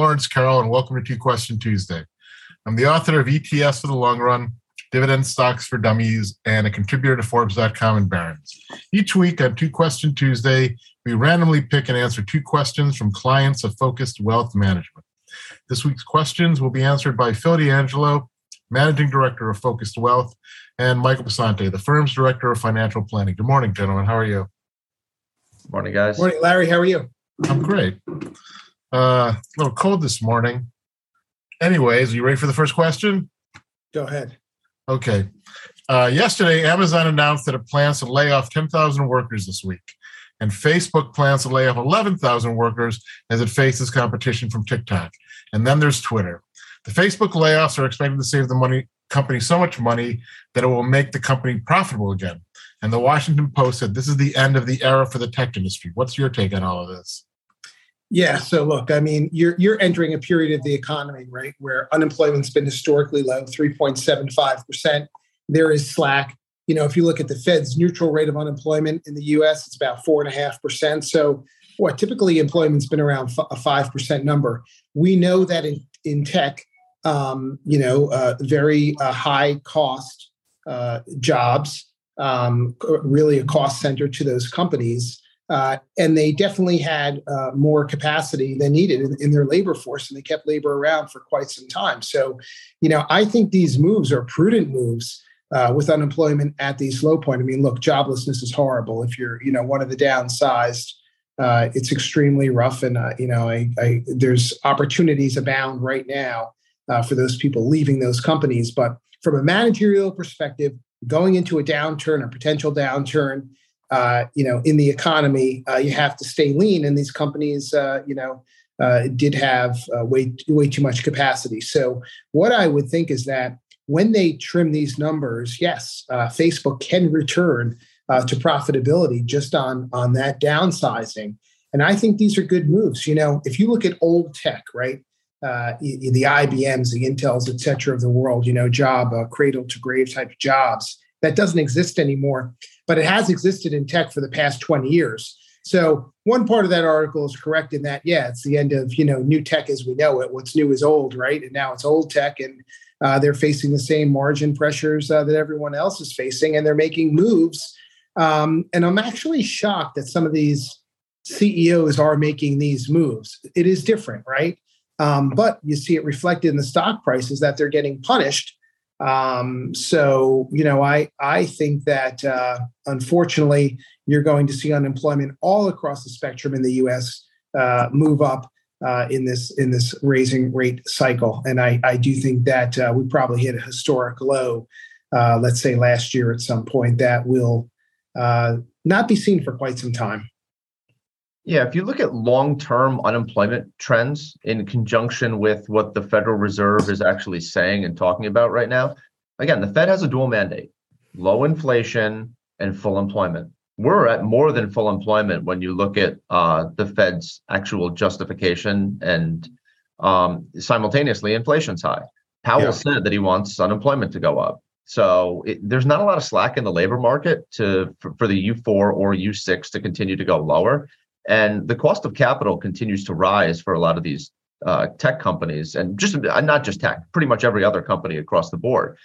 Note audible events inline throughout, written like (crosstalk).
Lawrence Carrel, and welcome to Two Question Tuesday. I'm the author of ETFs for the Long Run, Dividend Stocks for Dummies, and a contributor to Forbes.com and Barron's. Each week on Two Question Tuesday, we randomly pick and answer two questions from clients of Focused Wealth Management. This week's questions will be answered by Phil D'Angelo, Managing Director of Focused Wealth, and Michael Basante, the firm's Director of Financial Planning. Good morning, gentlemen. How are you? Morning, guys. Morning, Larry. How are you? I'm great. Uh, a little cold this morning. Anyways, are you ready for the first question? Go ahead. Okay. Uh, yesterday, Amazon announced that it plans to lay off 10,000 workers this week, and Facebook plans to lay off 11,000 workers as it faces competition from TikTok. And then there's Twitter. The Facebook layoffs are expected to save the money company so much money that it will make the company profitable again. And the Washington Post said this is the end of the era for the tech industry. What's your take on all of this? Yeah. So look, I mean, you're you're entering a period of the economy, right, where unemployment's been historically low, 3.75%. There is slack. You know, if you look at the Fed's neutral rate of unemployment in the US, it's about four and a half percent. So what typically employment's been around a five percent number. We know that in, in tech, um, you know, uh, very uh, high cost uh, jobs, um, really a cost center to those companies. Uh, and they definitely had uh, more capacity than needed in, in, their labor force, and they kept labor around for quite some time. So, you know, I think these moves are prudent moves uh, with unemployment at these low point. I mean, look, joblessness is horrible. If you're, you know, one of the downsized, uh, it's extremely rough, and uh, you know, I, I, there's opportunities abound right now uh, for those people leaving those companies. But from a managerial perspective, going into a downturn, a potential downturn uh, you know, in the economy, uh, you have to stay lean, and these companies, uh, you know, uh, did have uh, way way too much capacity. So, what I would think is that when they trim these numbers, yes, Facebook can return to profitability just on on that downsizing, and I think these are good moves. You know, if you look at old tech, right, uh, the IBMs, the Intels, et cetera, of the world, you know, job, uh, cradle to grave type jobs that doesn't exist anymore but it has existed in tech for the past 20 years. So one part of that article is correct in that, yeah, it's the end of you know new tech as we know it. What's new is old, right? And now it's old tech, and uh, they're facing the same margin pressures uh, that everyone else is facing, and they're making moves. Um, and I'm actually shocked that some of these CEOs are making these moves. It is different, right? Um, but you see it reflected in the stock prices that they're getting punished um, so you know, I I think that uh, unfortunately you're going to see unemployment all across the spectrum in the U.S. Uh, move up uh, in this in this raising rate cycle, and I I do think that uh, we probably hit a historic low. Uh, let's say last year at some point that will uh, not be seen for quite some time. Yeah, if you look at long term unemployment trends in conjunction with what the Federal Reserve is actually saying and talking about right now, again, the Fed has a dual mandate low inflation and full employment. We're at more than full employment when you look at uh, the Fed's actual justification and um, simultaneously inflation's high. Powell yeah. said that he wants unemployment to go up. So it, there's not a lot of slack in the labor market to for, for the U4 or U6 to continue to go lower. And the cost of capital continues to rise for a lot of these uh, tech companies, and just uh, not just tech, pretty much every other company across the board.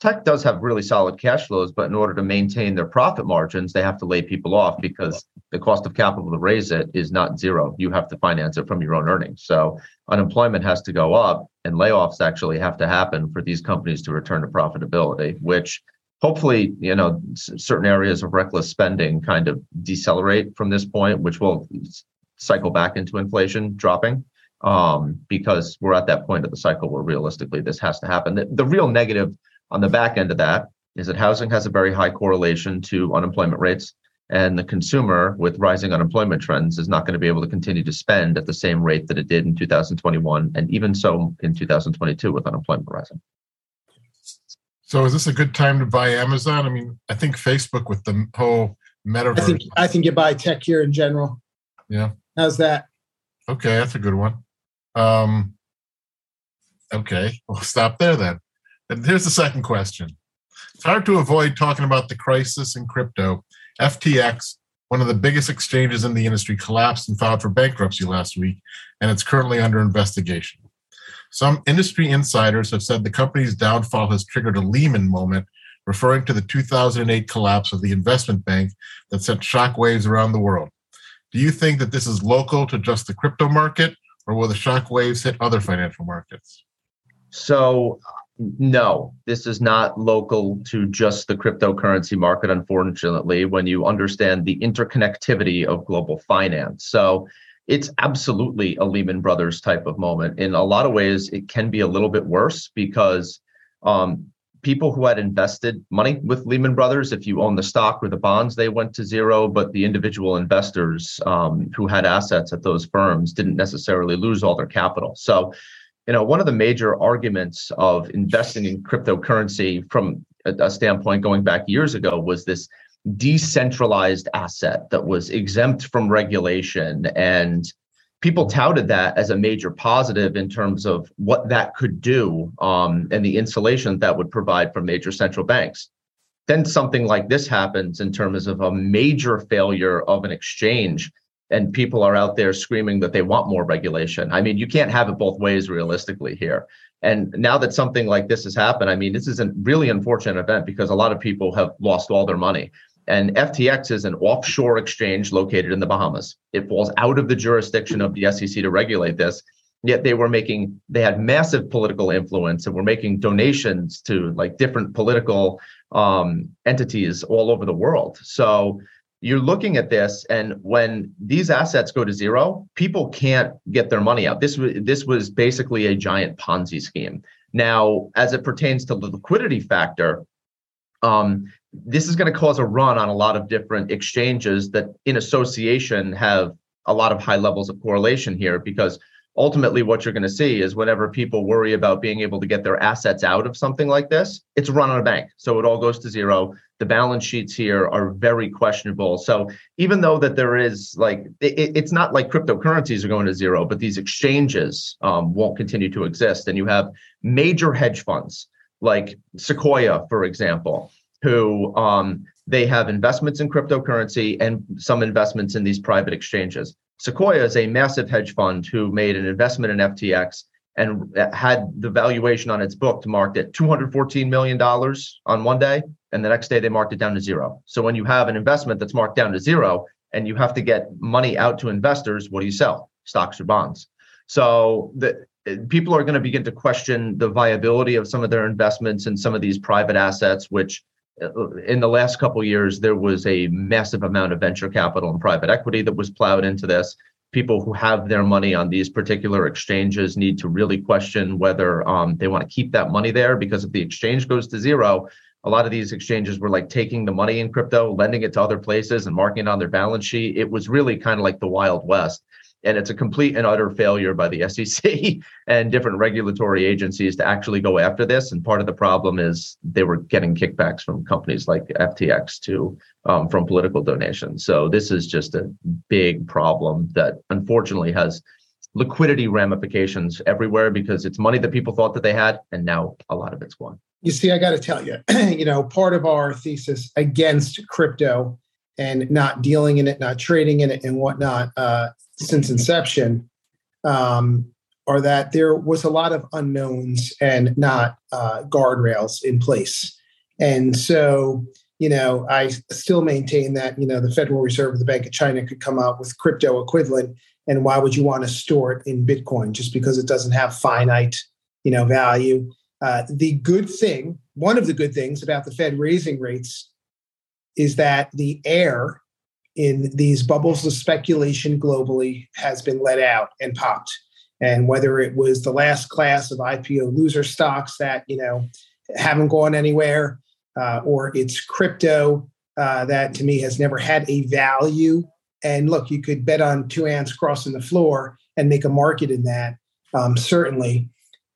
Tech does have really solid cash flows, but in order to maintain their profit margins, they have to lay people off because the cost of capital to raise it is not zero. You have to finance it from your own earnings. So unemployment has to go up, and layoffs actually have to happen for these companies to return to profitability, which hopefully, you know, certain areas of reckless spending kind of decelerate from this point, which will cycle back into inflation dropping. Um, because we're at that point of the cycle where realistically this has to happen. The, the real negative on the back end of that is that housing has a very high correlation to unemployment rates. And the consumer, with rising unemployment trends, is not going to be able to continue to spend at the same rate that it did in 2021, and even so in 2022 with unemployment rising. So is this a good time to buy Amazon? I mean, I think Facebook with the whole metaverse. I think I think you buy tech here in general. Yeah. How's that? Okay, that's a good one. Um, okay, we'll (laughs) stop there then. And here's the second question. It's hard to avoid talking about the crisis in crypto. FTX, one of the biggest exchanges in the industry collapsed and filed for bankruptcy last week, and it's currently under investigation. Some industry insiders have said the company's downfall has triggered a Lehman moment, referring to the 2008 collapse of the investment bank that sent shockwaves around the world. Do you think that this is local to just the crypto market, or will the shockwaves hit other financial markets? So, no, this is not local to just the cryptocurrency market, unfortunately, when you understand the interconnectivity of global finance. So, it's absolutely a Lehman Brothers type of moment. In a lot of ways, it can be a little bit worse because um, people who had invested money with Lehman Brothers, if you own the stock or the bonds, they went to zero. But the individual investors um, who had assets at those firms didn't necessarily lose all their capital. So, you know, one of the major arguments of investing in cryptocurrency from a, a standpoint going back years ago was this decentralized asset that was exempt from regulation. And people touted that as a major positive in terms of what that could do um, and the insulation that would provide from major central banks. Then something like this happens in terms of a major failure of an exchange and people are out there screaming that they want more regulation. I mean you can't have it both ways realistically here. And now that something like this has happened i mean this is a really unfortunate event because a lot of people have lost all their money and FTX is an offshore exchange located in the Bahamas. It falls out of the jurisdiction of the SEC to regulate this. Yet they were making, they had massive political influence and were making donations to like different political um, entities all over the world. So you're looking at this, and when these assets go to zero, people can't get their money out. This was this was basically a giant Ponzi scheme. Now, as it pertains to the liquidity factor, um, this is going to cause a run on a lot of different exchanges that in association have a lot of high levels of correlation here because ultimately what you're going to see is whenever people worry about being able to get their assets out of something like this it's run on a bank. So it all goes to zero. The balance sheets here are very questionable. So even though that there is like it, it's not like cryptocurrencies are going to zero but these exchanges um, won't continue to exist and you have major hedge funds like sequoia for example who um, they have investments in cryptocurrency and some investments in these private exchanges. Sequoia is a massive hedge fund who made an investment in FTX and had the valuation on its book marked at $214 million on one day. And the next day they marked it down to zero. So when you have an investment that's marked down to zero and you have to get money out to investors, what do you sell? Stocks or bonds. So the, people are going to begin to question the viability of some of their investments in some of these private assets, which in the last couple years, there was a massive amount of venture capital and private equity that was plowed into this. People who have their money on these particular exchanges need to really question whether um, they want to keep that money there because if the exchange goes to zero, a lot of these exchanges were like taking the money in crypto, lending it to other places, and marking it on their balance sheet. It was really kind of like the Wild West and it's a complete and utter failure by the (laughs) SEC and different regulatory agencies to actually go after this. And part of the problem is they were getting kickbacks from companies like FTX to um, from political donations. So this is just a big problem that unfortunately has liquidity ramifications everywhere because it's money that people thought that they had, and now a lot of it's gone. You see, I got to tell you, (clears throat) you know, part of our thesis against crypto and not dealing in it, not trading in it, and whatnot uh, since inception um, are that there was a lot of unknowns and not uh, guardrails in place. And so, you know, I still maintain that, you know, the Federal Reserve of the Bank of China could come out with crypto equivalent. And why would you want to store it in Bitcoin just because it doesn't have finite, you know, value? Uh, the good thing, one of the good things about the Fed raising rates is that the air in these bubbles of speculation globally has been let out and popped. And whether it was the last class of IPO loser stocks that you know haven't gone anywhere, uh, or it's crypto uh, that to me has never had a value. And look, you could bet on two ants crossing the floor and make a market in that, um, certainly.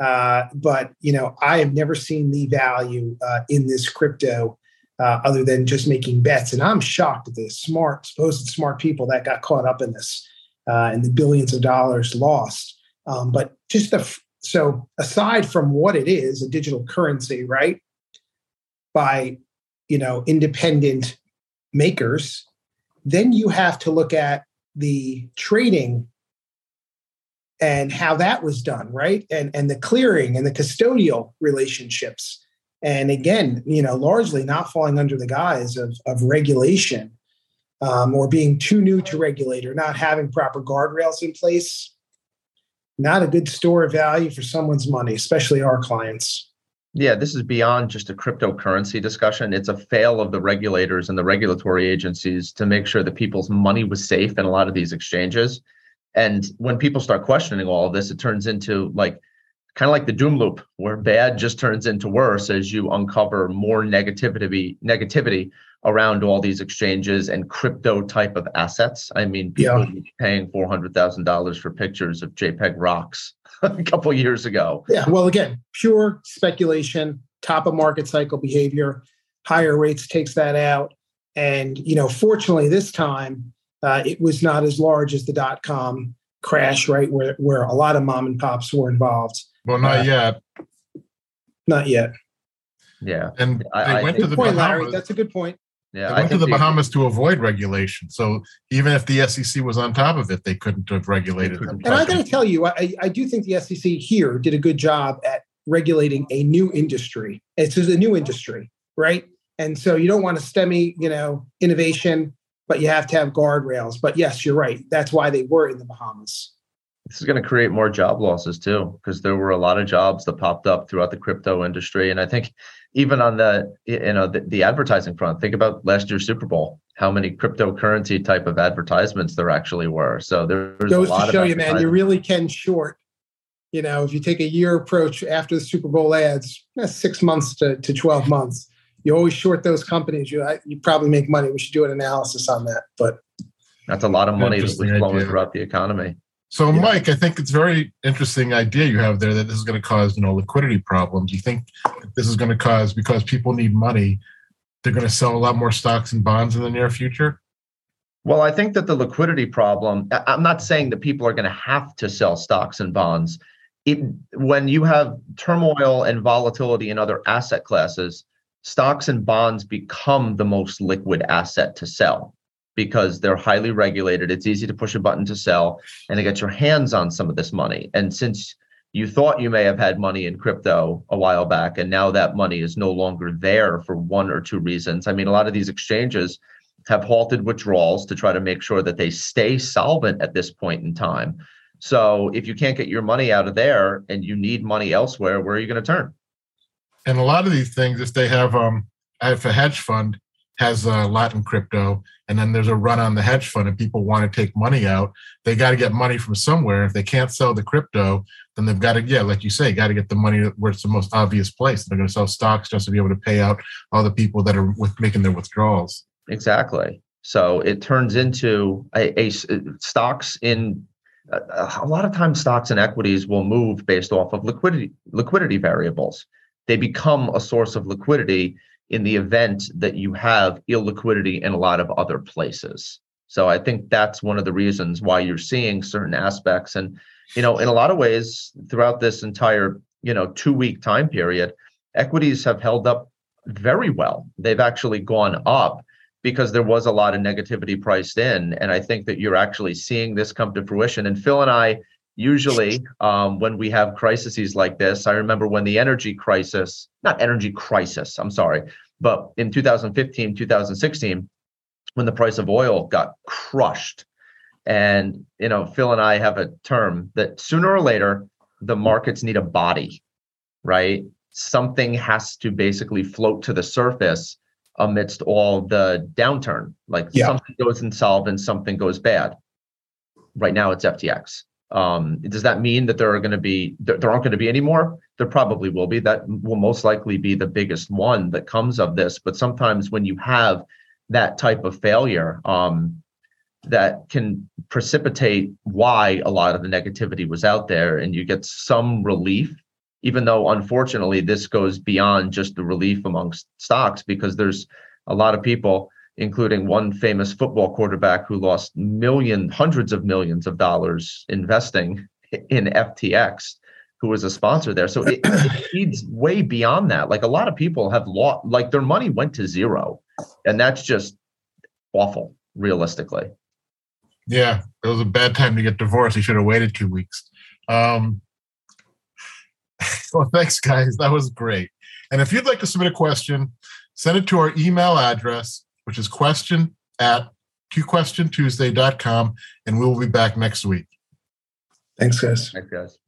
Uh, but you know, I have never seen the value uh, in this crypto uh, other than just making bets. And I'm shocked at the smart, supposed smart people that got caught up in this uh, and the billions of dollars lost. Um, but just the so aside from what it is, a digital currency, right? By you know independent makers, then you have to look at the trading and how that was done, right? And and the clearing and the custodial relationships. And again, you know, largely not falling under the guise of, of regulation um, or being too new to regulate or not having proper guardrails in place. Not a good store of value for someone's money, especially our clients. Yeah, this is beyond just a cryptocurrency discussion. It's a fail of the regulators and the regulatory agencies to make sure that people's money was safe in a lot of these exchanges. And when people start questioning all of this, it turns into like kind of like the doom loop where bad just turns into worse as you uncover more negativity negativity around all these exchanges and crypto type of assets. I mean, people yeah. paying four hundred thousand dollars for pictures of JPEG rocks (laughs) a couple years ago. Yeah, well, again, pure speculation, top of market cycle behavior. Higher rates takes that out, and you know, fortunately, this time uh, it was not as large as the dot com crash, right, where where a lot of mom and pops were involved. Well, not uh, yet. Not yet. Yeah, and they I, went I to the point, Bahamas. Larry. That's a good point. Yeah, they went to the Bahamas to avoid regulation. So even if the SEC was on top of it, they couldn't have regulated them. And I got to tell you, I, I do think the SEC here did a good job at regulating a new industry. It's just a new industry, right? And so you don't want to STEMI, you know, innovation, but you have to have guardrails. But yes, you're right. That's why they were in the Bahamas. This is going to create more job losses too, because there were a lot of jobs that popped up throughout the crypto industry. And I think even on the you know the, the advertising front think about last year's super bowl how many cryptocurrency type of advertisements there actually were. So there's goes a lot to show you man you really can short you know if you take a year approach after the super bowl ads that's six months to, to 12 months. You always short those companies. You you probably make money. We should do an analysis on that but that's a lot of money that was flowing throughout the economy so, yeah. Mike, I think it's a very interesting idea you have there that this is going to cause, you know, liquidity problems. You think this is going to cause because people need money, they're going to sell a lot more stocks and bonds in the near future? Well, I think that the liquidity problem, I'm not saying that people are going to have to sell stocks and bonds. It, when you have turmoil and volatility in other asset classes, stocks and bonds become the most liquid asset to sell because they're highly regulated. It's easy to push a button to sell and to get your hands on some of this money. And since you thought you may have had money in crypto a while back, and now that money is no longer there for one or two reasons. I mean, a lot of these exchanges have halted withdrawals to try to make sure that they stay solvent at this point in time. So if you can't get your money out of there and you need money elsewhere, where are you going to turn? And a lot of these things, if they have um, if a hedge fund has a lot in crypto and then there's a run on the hedge fund and people want to take money out they got to get money from somewhere. If they can't sell the crypto then they've got to yeah like you say got to get the money where it's the most obvious place. They're going to sell stocks just to be able to pay out all the people that are with making their withdrawals. Exactly. So it turns into a, a uh, stocks in uh, uh, a lot of times stocks and equities will move based off of liquidity liquidity variables. They become a source of liquidity in the event that you have illiquidity in a lot of other places. So I think that's one of the reasons why you're seeing certain aspects. And, you know, in a lot of ways, throughout this entire, you know, two week time period, equities have held up very well. They've actually gone up because there was a lot of negativity priced in. And I think that you're actually seeing this come to fruition. And Phil and I, usually um, when we have crises like this, I remember when the energy crisis, not energy crisis, I'm sorry, but in 2015, 2016, when the price of oil got crushed, and you know, Phil and I have a term that sooner or later the markets need a body, right? Something has to basically float to the surface amidst all the downturn. Like yeah. something goes insolvent, something goes bad. Right now, it's FTX. Um, does that mean that there are going to be there, there aren't going to be any more? There probably will be. That will most likely be the biggest one that comes of this. But sometimes when you have that type of failure, um, that can precipitate why a lot of the negativity was out there, and you get some relief. Even though unfortunately this goes beyond just the relief amongst stocks, because there's a lot of people including one famous football quarterback who lost million, hundreds of millions of dollars investing in FTX, who was a sponsor there. So it, it (clears throat) way beyond that. Like a lot of people have lost, like their money went to zero, and that's just awful, realistically. Yeah, it was a bad time to get divorced. He should have waited two weeks. Um, (laughs) well, thanks, guys. That was great. And if you'd like to submit a question, send it to our email address, which is question at 2questiontuesday.com. And we will be back next week. Thanks, guys. Thanks, guys.